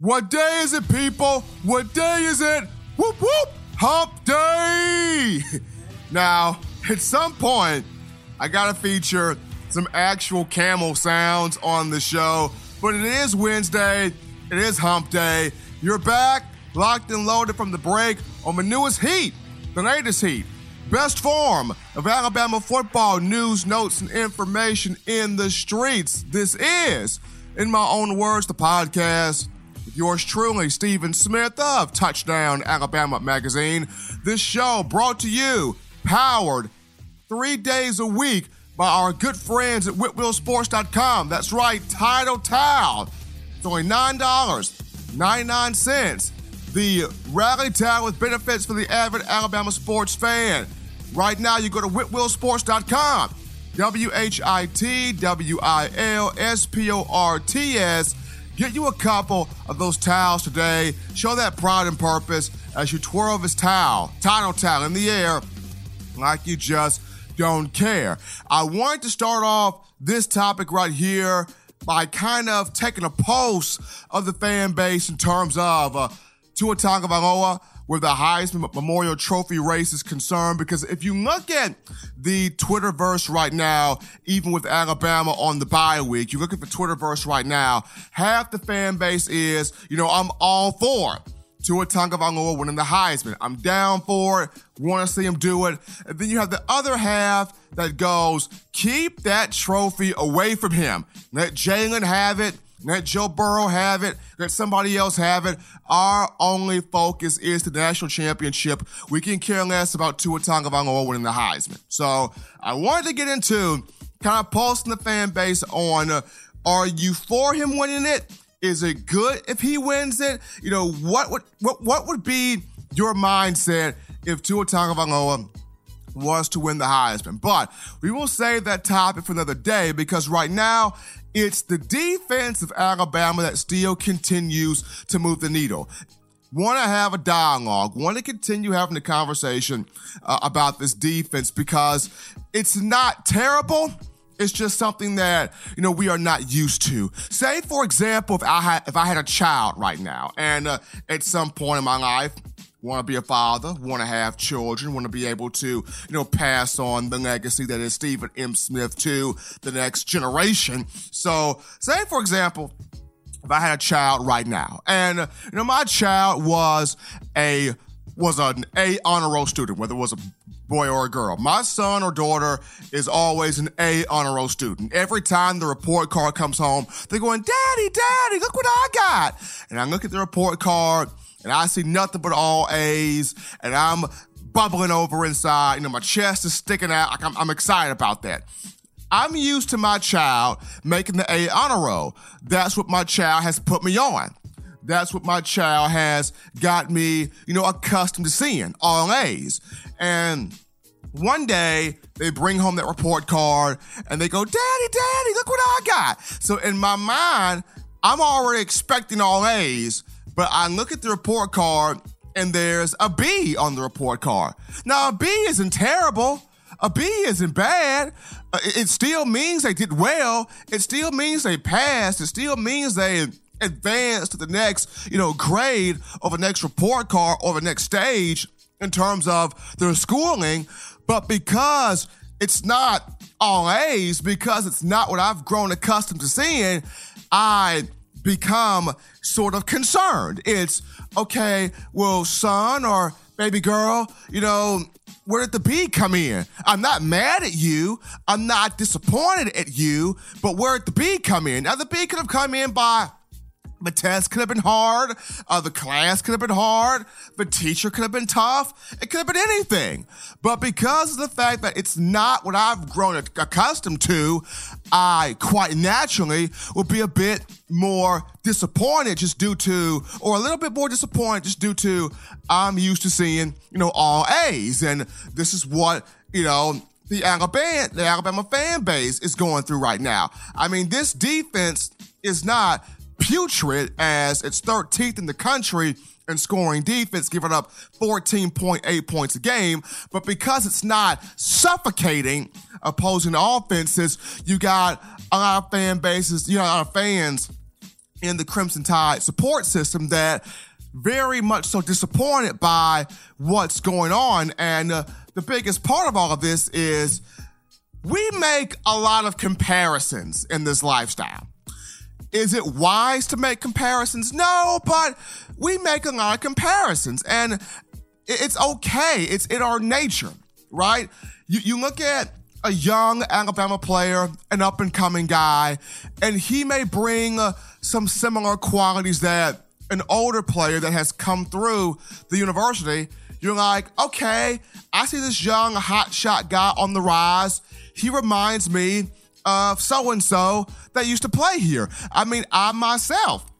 What day is it, people? What day is it? Whoop whoop! Hump day! Now, at some point, I gotta feature some actual camel sounds on the show, but it is Wednesday, it is hump day. You're back, locked and loaded from the break on the newest heat, the latest heat. Best form of Alabama football news, notes, and information in the streets. This is, in my own words, the podcast yours truly, Stephen Smith of Touchdown Alabama Magazine. This show brought to you, powered three days a week by our good friends at WhitwillSports.com. That's right, Tidal Towel. It's only $9.99. The rally towel with benefits for the avid Alabama sports fan. Right now, you go to WhitwillSports.com. W H I T W I L S P O R T S. Get you a couple of those towels today. Show that pride and purpose as you twirl this towel, tidal towel in the air, like you just don't care. I wanted to start off this topic right here by kind of taking a pulse of the fan base in terms of uh, Tua Tagovailoa where the Heisman Memorial Trophy race is concerned. Because if you look at the Twitterverse right now, even with Alabama on the bye week, you look at the Twitterverse right now, half the fan base is, you know, I'm all for. Tua Tagovailoa winning the Heisman. I'm down for it. Want to see him do it. And then you have the other half that goes, keep that trophy away from him. Let Jalen have it. Let Joe Burrow have it. Let somebody else have it. Our only focus is the national championship. We can care less about Tua Tagovailoa winning the Heisman. So I wanted to get into kind of pulsing the fan base on: uh, Are you for him winning it? Is it good if he wins it? You know what would what what would be your mindset if Tua Tagovailoa was to win the Heisman. But we will save that topic for another day because right now it's the defense of Alabama that still continues to move the needle. Want to have a dialogue, want to continue having a conversation uh, about this defense because it's not terrible. It's just something that you know we are not used to. Say, for example, if I had if I had a child right now, and uh, at some point in my life want to be a father, want to have children, want to be able to, you know, pass on the legacy that is Stephen M. Smith to the next generation. So, say for example, if I had a child right now, and you know, my child was a was an A honor roll student, whether it was a boy or a girl. My son or daughter is always an A honor roll student. Every time the report card comes home, they're going, Daddy, Daddy, look what I got. And I look at the report card and I see nothing but all A's, and I'm bubbling over inside. You know, my chest is sticking out. Like I'm, I'm excited about that. I'm used to my child making the A honor roll. That's what my child has put me on. That's what my child has got me, you know, accustomed to seeing all A's. And one day they bring home that report card and they go, Daddy, Daddy, look what I got. So in my mind, I'm already expecting all A's but I look at the report card and there's a B on the report card. Now, a B isn't terrible. A B isn't bad. Uh, it still means they did well. It still means they passed. It still means they advanced to the next, you know, grade or the next report card or the next stage in terms of their schooling. But because it's not all A's, because it's not what I've grown accustomed to seeing, I become sort of concerned. It's okay, well, son or baby girl, you know, where did the B come in? I'm not mad at you. I'm not disappointed at you, but where did the B come in? Now, the B could have come in by the test could have been hard. Uh, the class could have been hard. The teacher could have been tough. It could have been anything. But because of the fact that it's not what I've grown accustomed to, I quite naturally will be a bit more disappointed just due to, or a little bit more disappointed just due to, I'm used to seeing, you know, all A's. And this is what, you know, the Alabama, the Alabama fan base is going through right now. I mean, this defense is not putrid as it's 13th in the country in scoring defense, giving up 14.8 points a game. But because it's not suffocating opposing offenses, you got a lot of fan bases, you know, a lot of fans in the Crimson Tide support system that very much so disappointed by what's going on. And uh, the biggest part of all of this is we make a lot of comparisons in this lifestyle. Is it wise to make comparisons? No, but we make a lot of comparisons and it's okay. It's in our nature, right? You, you look at a young Alabama player, an up and coming guy, and he may bring uh, some similar qualities that an older player that has come through the university. You're like, okay, I see this young hot shot guy on the rise. He reminds me of so and so that used to play here. I mean, I myself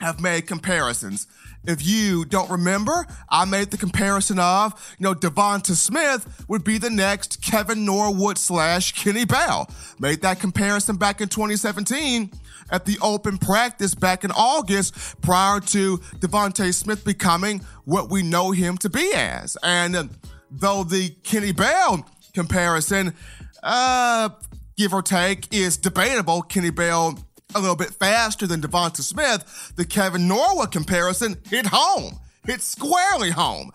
have made comparisons if you don't remember, I made the comparison of, you know, Devonta Smith would be the next Kevin Norwood slash Kenny Bell. Made that comparison back in 2017 at the open practice back in August prior to Devonta Smith becoming what we know him to be as. And though the Kenny Bell comparison, uh, give or take, is debatable, Kenny Bell a little bit faster than Devonta Smith, the Kevin Norwood comparison hit home, hit squarely home.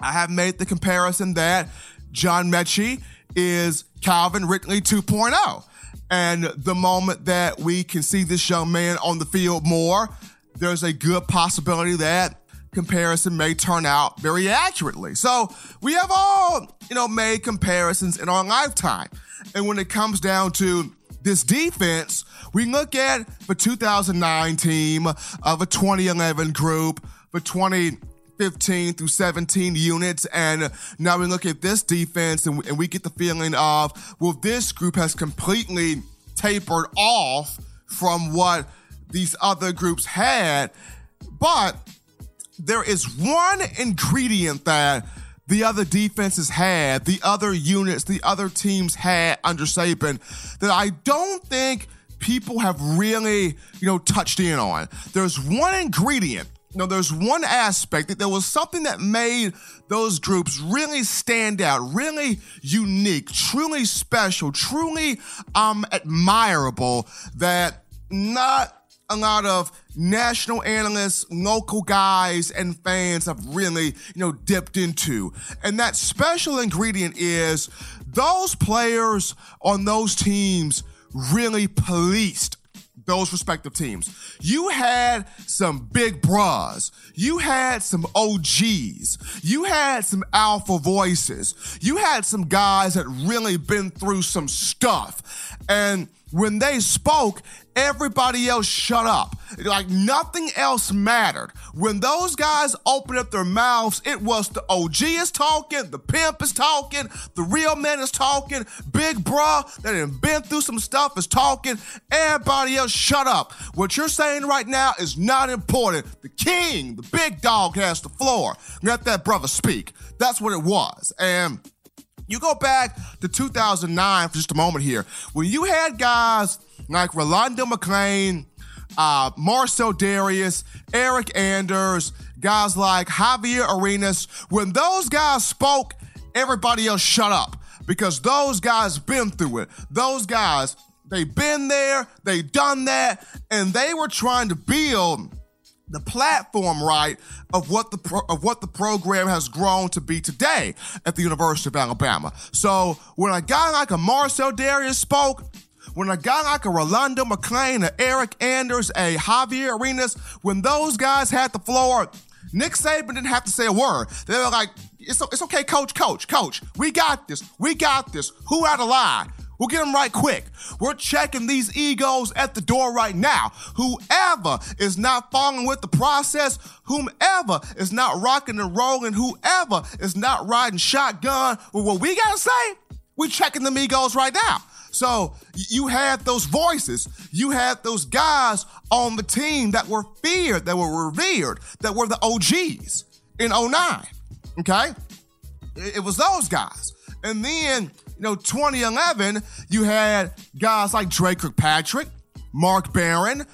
I have made the comparison that John Metchie is Calvin Ridley 2.0. And the moment that we can see this young man on the field more, there's a good possibility that comparison may turn out very accurately. So we have all, you know, made comparisons in our lifetime. And when it comes down to this defense, we look at the 2009 team of a 2011 group, the 2015 through 17 units, and now we look at this defense and, and we get the feeling of, well, this group has completely tapered off from what these other groups had. But there is one ingredient that the other defenses had, the other units, the other teams had under Saban that I don't think people have really, you know, touched in on. There's one ingredient know, there's one aspect that there was something that made those groups really stand out, really unique, truly special, truly um admirable that not a lot of national analysts, local guys, and fans have really, you know, dipped into. And that special ingredient is those players on those teams really policed those respective teams. You had some big bras. You had some OGs. You had some alpha voices. You had some guys that really been through some stuff. And when they spoke, everybody else shut up. Like nothing else mattered. When those guys opened up their mouths, it was the OG is talking, the pimp is talking, the real man is talking, big bruh that had been through some stuff is talking. Everybody else shut up. What you're saying right now is not important. The king, the big dog has the floor. Let that brother speak. That's what it was. And you go back to 2009 for just a moment here, when you had guys like Rolando McClain, uh, Marcell Dareus, Eryk Anders, guys like Javier Arenas, when those guys spoke, everybody else shut up because those guys been through it. Those guys, they been there, they done that, and they were trying to build the platform right of what the pro- of what the program has grown to be today at the University of Alabama. So when a guy like a Marcell Dareus spoke, when a guy like a Rolando McClain, a Eryk Anders, a Javier Arenas, when those guys had the floor, Nick Saban didn't have to say a word. They were like, it's, it's okay, coach, coach, coach. We got this. We got this. Who had a line? We'll get them right quick. We're checking these egos at the door right now. Whoever is not following with the process, whomever is not rocking and rolling, whoever is not riding shotgun with what we gotta say, we're checking them egos right now. So you had those voices, you had those guys on the team that were feared, that were revered, that were the OGs in 09. Okay? It was those guys. And then you know, 2011, you had guys like Dre Kirkpatrick, Mark Barron,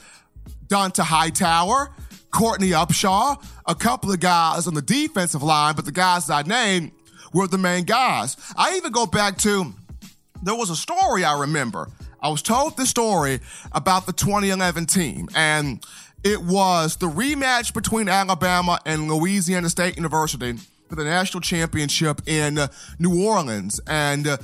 Dont'a Hightower, Courtney Upshaw, a couple of guys on the defensive line, but the guys I named were the main guys. I even go back to there was a story I remember. I was told the story about the 2011 team, and It was the rematch between Alabama and Louisiana State University for the national championship in uh, New Orleans. And uh,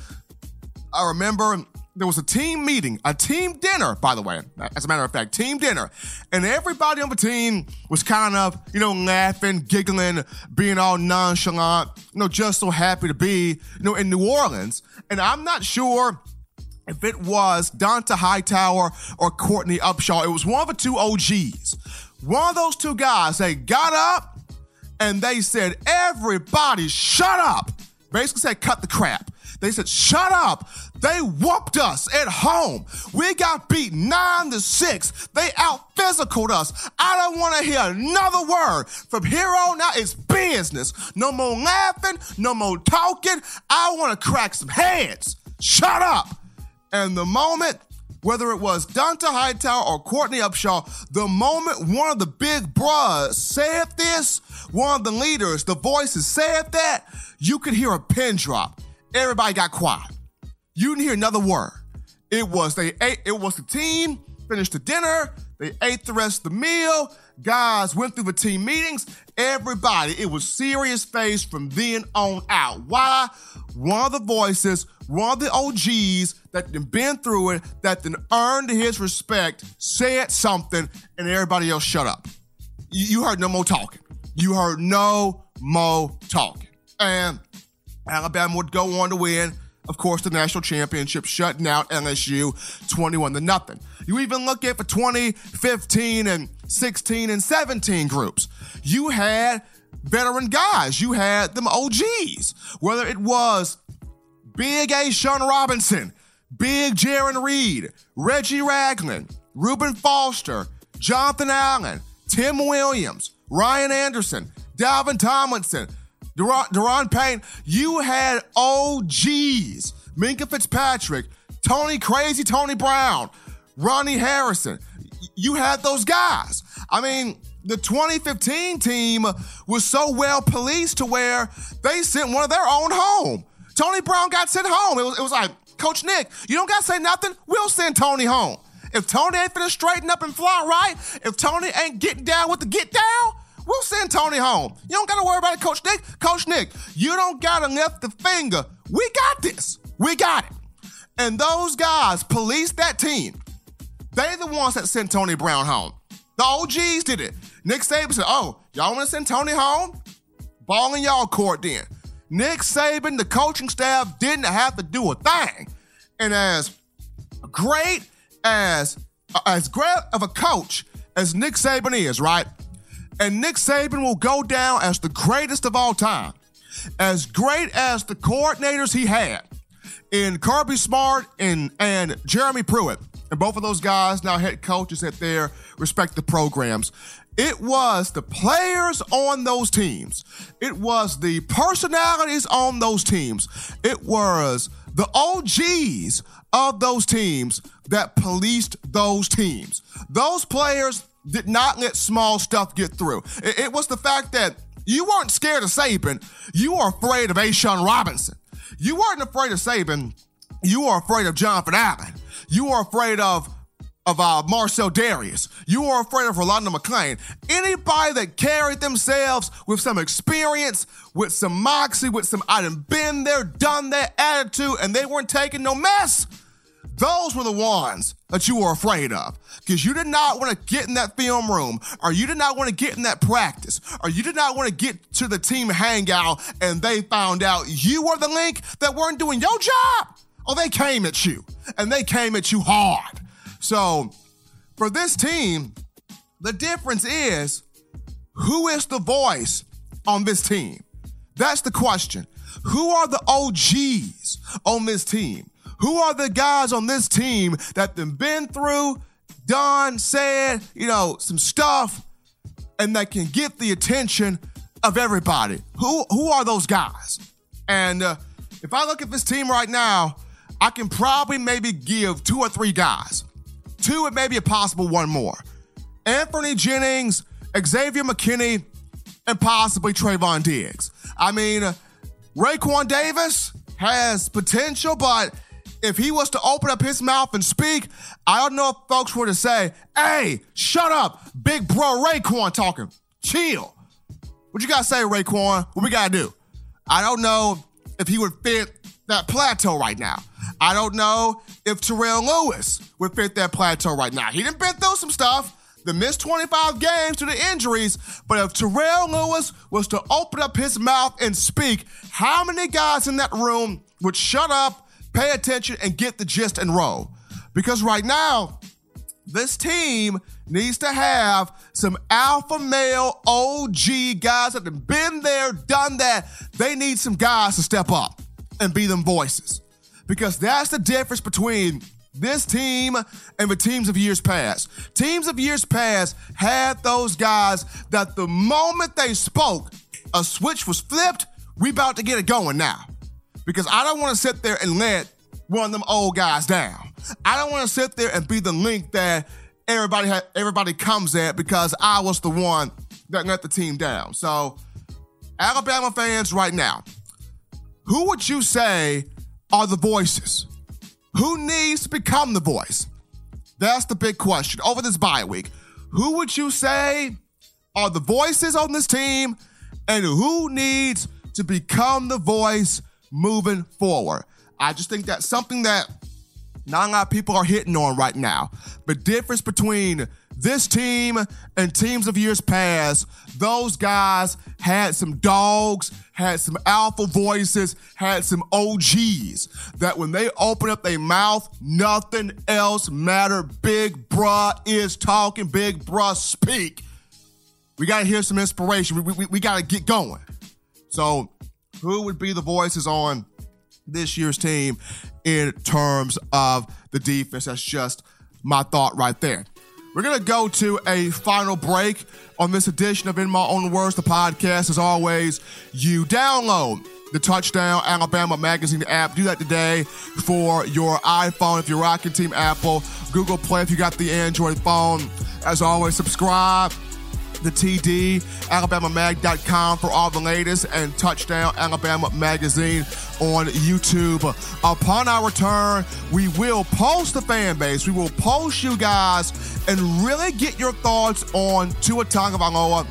I remember there was a team meeting, a team dinner, by the way, as a matter of fact, team dinner. And everybody on the team was kind of, you know, laughing, giggling, being all nonchalant, you know, just so happy to be, you know, in New Orleans. And I'm not sure if it was Dont'a Hightower or Courtney Upshaw. It was one of the two OGs. One of those two guys, they got up and they said, everybody shut up. Basically said, cut the crap. They said, shut up. They whooped us at home. We got beat nine to six. They out physicaled us. I don't want to hear another word. From here on out, it's business. No more laughing, no more talking. I want to crack some heads. Shut up. And the moment, whether it was Dont'a Hightower or Courtney Upshaw, the moment one of the big bras said this, one of the leaders, the voices said that, you could hear a pin drop. Everybody got quiet. You didn't hear another word. It was they ate, it was the team, finished the dinner, they ate the rest of the meal. Guys went through the team meetings. Everybody, it was serious face from then on out. Why? One of the voices, one of the OGs that been through it, that then earned his respect, said something, and everybody else shut up. You heard no more talking. You heard no more talking. And Alabama would go on to win, of course, the national championship, shutting out LSU 21 to nothing. You even look at the 2015 and 16 and 17 groups. You had veteran guys. You had them OGs. Whether it was Big A'Shawn Robinson, Big Jarran Reed, Reggie Ragland, Reuben Foster, Jonathan Allen, Tim Williams, Ryan Anderson, Dalvin Tomlinson, Deron, Daron Payne, you had OGs. Minkah Fitzpatrick, Tony Crazy Tony Brown, Ronnie Harrison. You had those guys. I mean, the 2015 team was so well policed to where they sent one of their own home. Tony Brown got sent home. It was, it was like, Coach Nick, you don't got to say nothing. We'll send Tony home. If Tony ain't finna straighten up and fly right, if Tony ain't getting down with the get down, We'll send Tony home. You don't got to worry about it, Coach Nick. Coach Nick, you don't got to lift the finger. We got this. We got it. And those guys police that team. They the ones that sent Tony Brown home. The OGs did it. Nick Saban said, oh, y'all want to send Tony home? Ball in y'all court then. Nick Saban, the coaching staff, didn't have to do a thing. And as great as uh, as great of a coach as Nick Saban is, right? And Nick Saban will go down as the greatest of all time. As great as the coordinators he had in Kirby Smart and, and Jeremy Pruitt, and both of those guys now head coaches at their respective programs. It was the players on those teams. It was the personalities on those teams. It was the OGs of those teams that policed those teams. Those players did not let small stuff get through. It, it was the fact that you weren't scared of Saban. You were afraid of A'Shawn Robinson. You weren't afraid of Saban. You were afraid of Jonathan Allen. You were afraid of of uh, Marcell Dareus. You were afraid of Rolando McClain. Anybody that carried themselves with some experience, with some moxie, with some I done been there, done that attitude, and they weren't taking no mess those were the ones that you were afraid of because you did not want to get in that film room or you did not want to get in that practice or you did not want to get to the team hangout and they found out you were the link that weren't doing your job. Oh, they came at you and they came at you hard. So for this team, the difference is who is the voice on this team? That's the question. Who are the OGs on this team? Who are the guys on this team that have been through, done, said, you know, some stuff, and that can get the attention of everybody? Who who are those guys? And uh, if I look at this team right now, I can probably maybe give two or three guys, two and maybe a possible one more. Anfernee Jennings, Xavier McKinney, and possibly Trevon Diggs. I mean, Raekwon Davis has potential, but if he was to open up his mouth and speak, I don't know if folks were to say, hey, shut up, big bro Raekwon talking. Chill. What you got to say, Raekwon? What we got to do? I don't know if he would fit that plateau right now. I don't know if Terrell Lewis would fit that plateau right now. He didn't been through some stuff. The missed 25 games to the injuries, but if Terrell Lewis was to open up his mouth and speak, how many guys in that room would shut up, pay attention, and get the gist and roll? Because right now, this team needs to have some alpha male OG guys that have been there, done that. They need some guys to step up and be them voices. Because that's the difference between this team and the teams of years past. Teams of years past had those guys that the moment they spoke, a switch was flipped. We about to get it going now. Because I don't want to sit there and let one of them old guys down. I don't want to sit there and be the link that everybody ha- everybody comes at because I was the one that let the team down. So, Alabama fans right now, who would you say are the voices? Who needs to become the voice? That's the big question over this bye week. Who would you say are the voices on this team and who needs to become the voice moving forward? I just think that's something that not a lot of people are hitting on right now. The difference between this team and teams of years past, those guys had some dogs, had some alpha voices, had some OGs that when they open up their mouth, nothing else matter. Big bruh is talking, big bruh speak. We got to hear some inspiration. We, we, we got to get going. So, who would be the voices on this year's team in terms of the defense? That's just my thought right there. We're going to go to a final break on this edition of In My Own Words, the podcast. As always, you download the Touchdown Alabama Magazine app. Do that today for your iPhone if you're rocking Team Apple, Google Play if you got the Android phone. As always, subscribe the TD, alabamamag.com for all the latest, and Touchdown Alabama Magazine on YouTube. Upon our return, we will post the fan base. We will post you guys and really get your thoughts on Tua Tagovailoa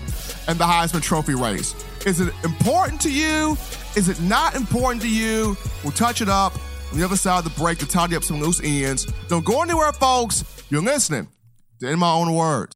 and the Heisman Trophy race. Is it important to you? Is it not important to you? We'll touch it up on the other side of the break to tidy up some loose ends. Don't go anywhere, folks. You're listening In My Own Words.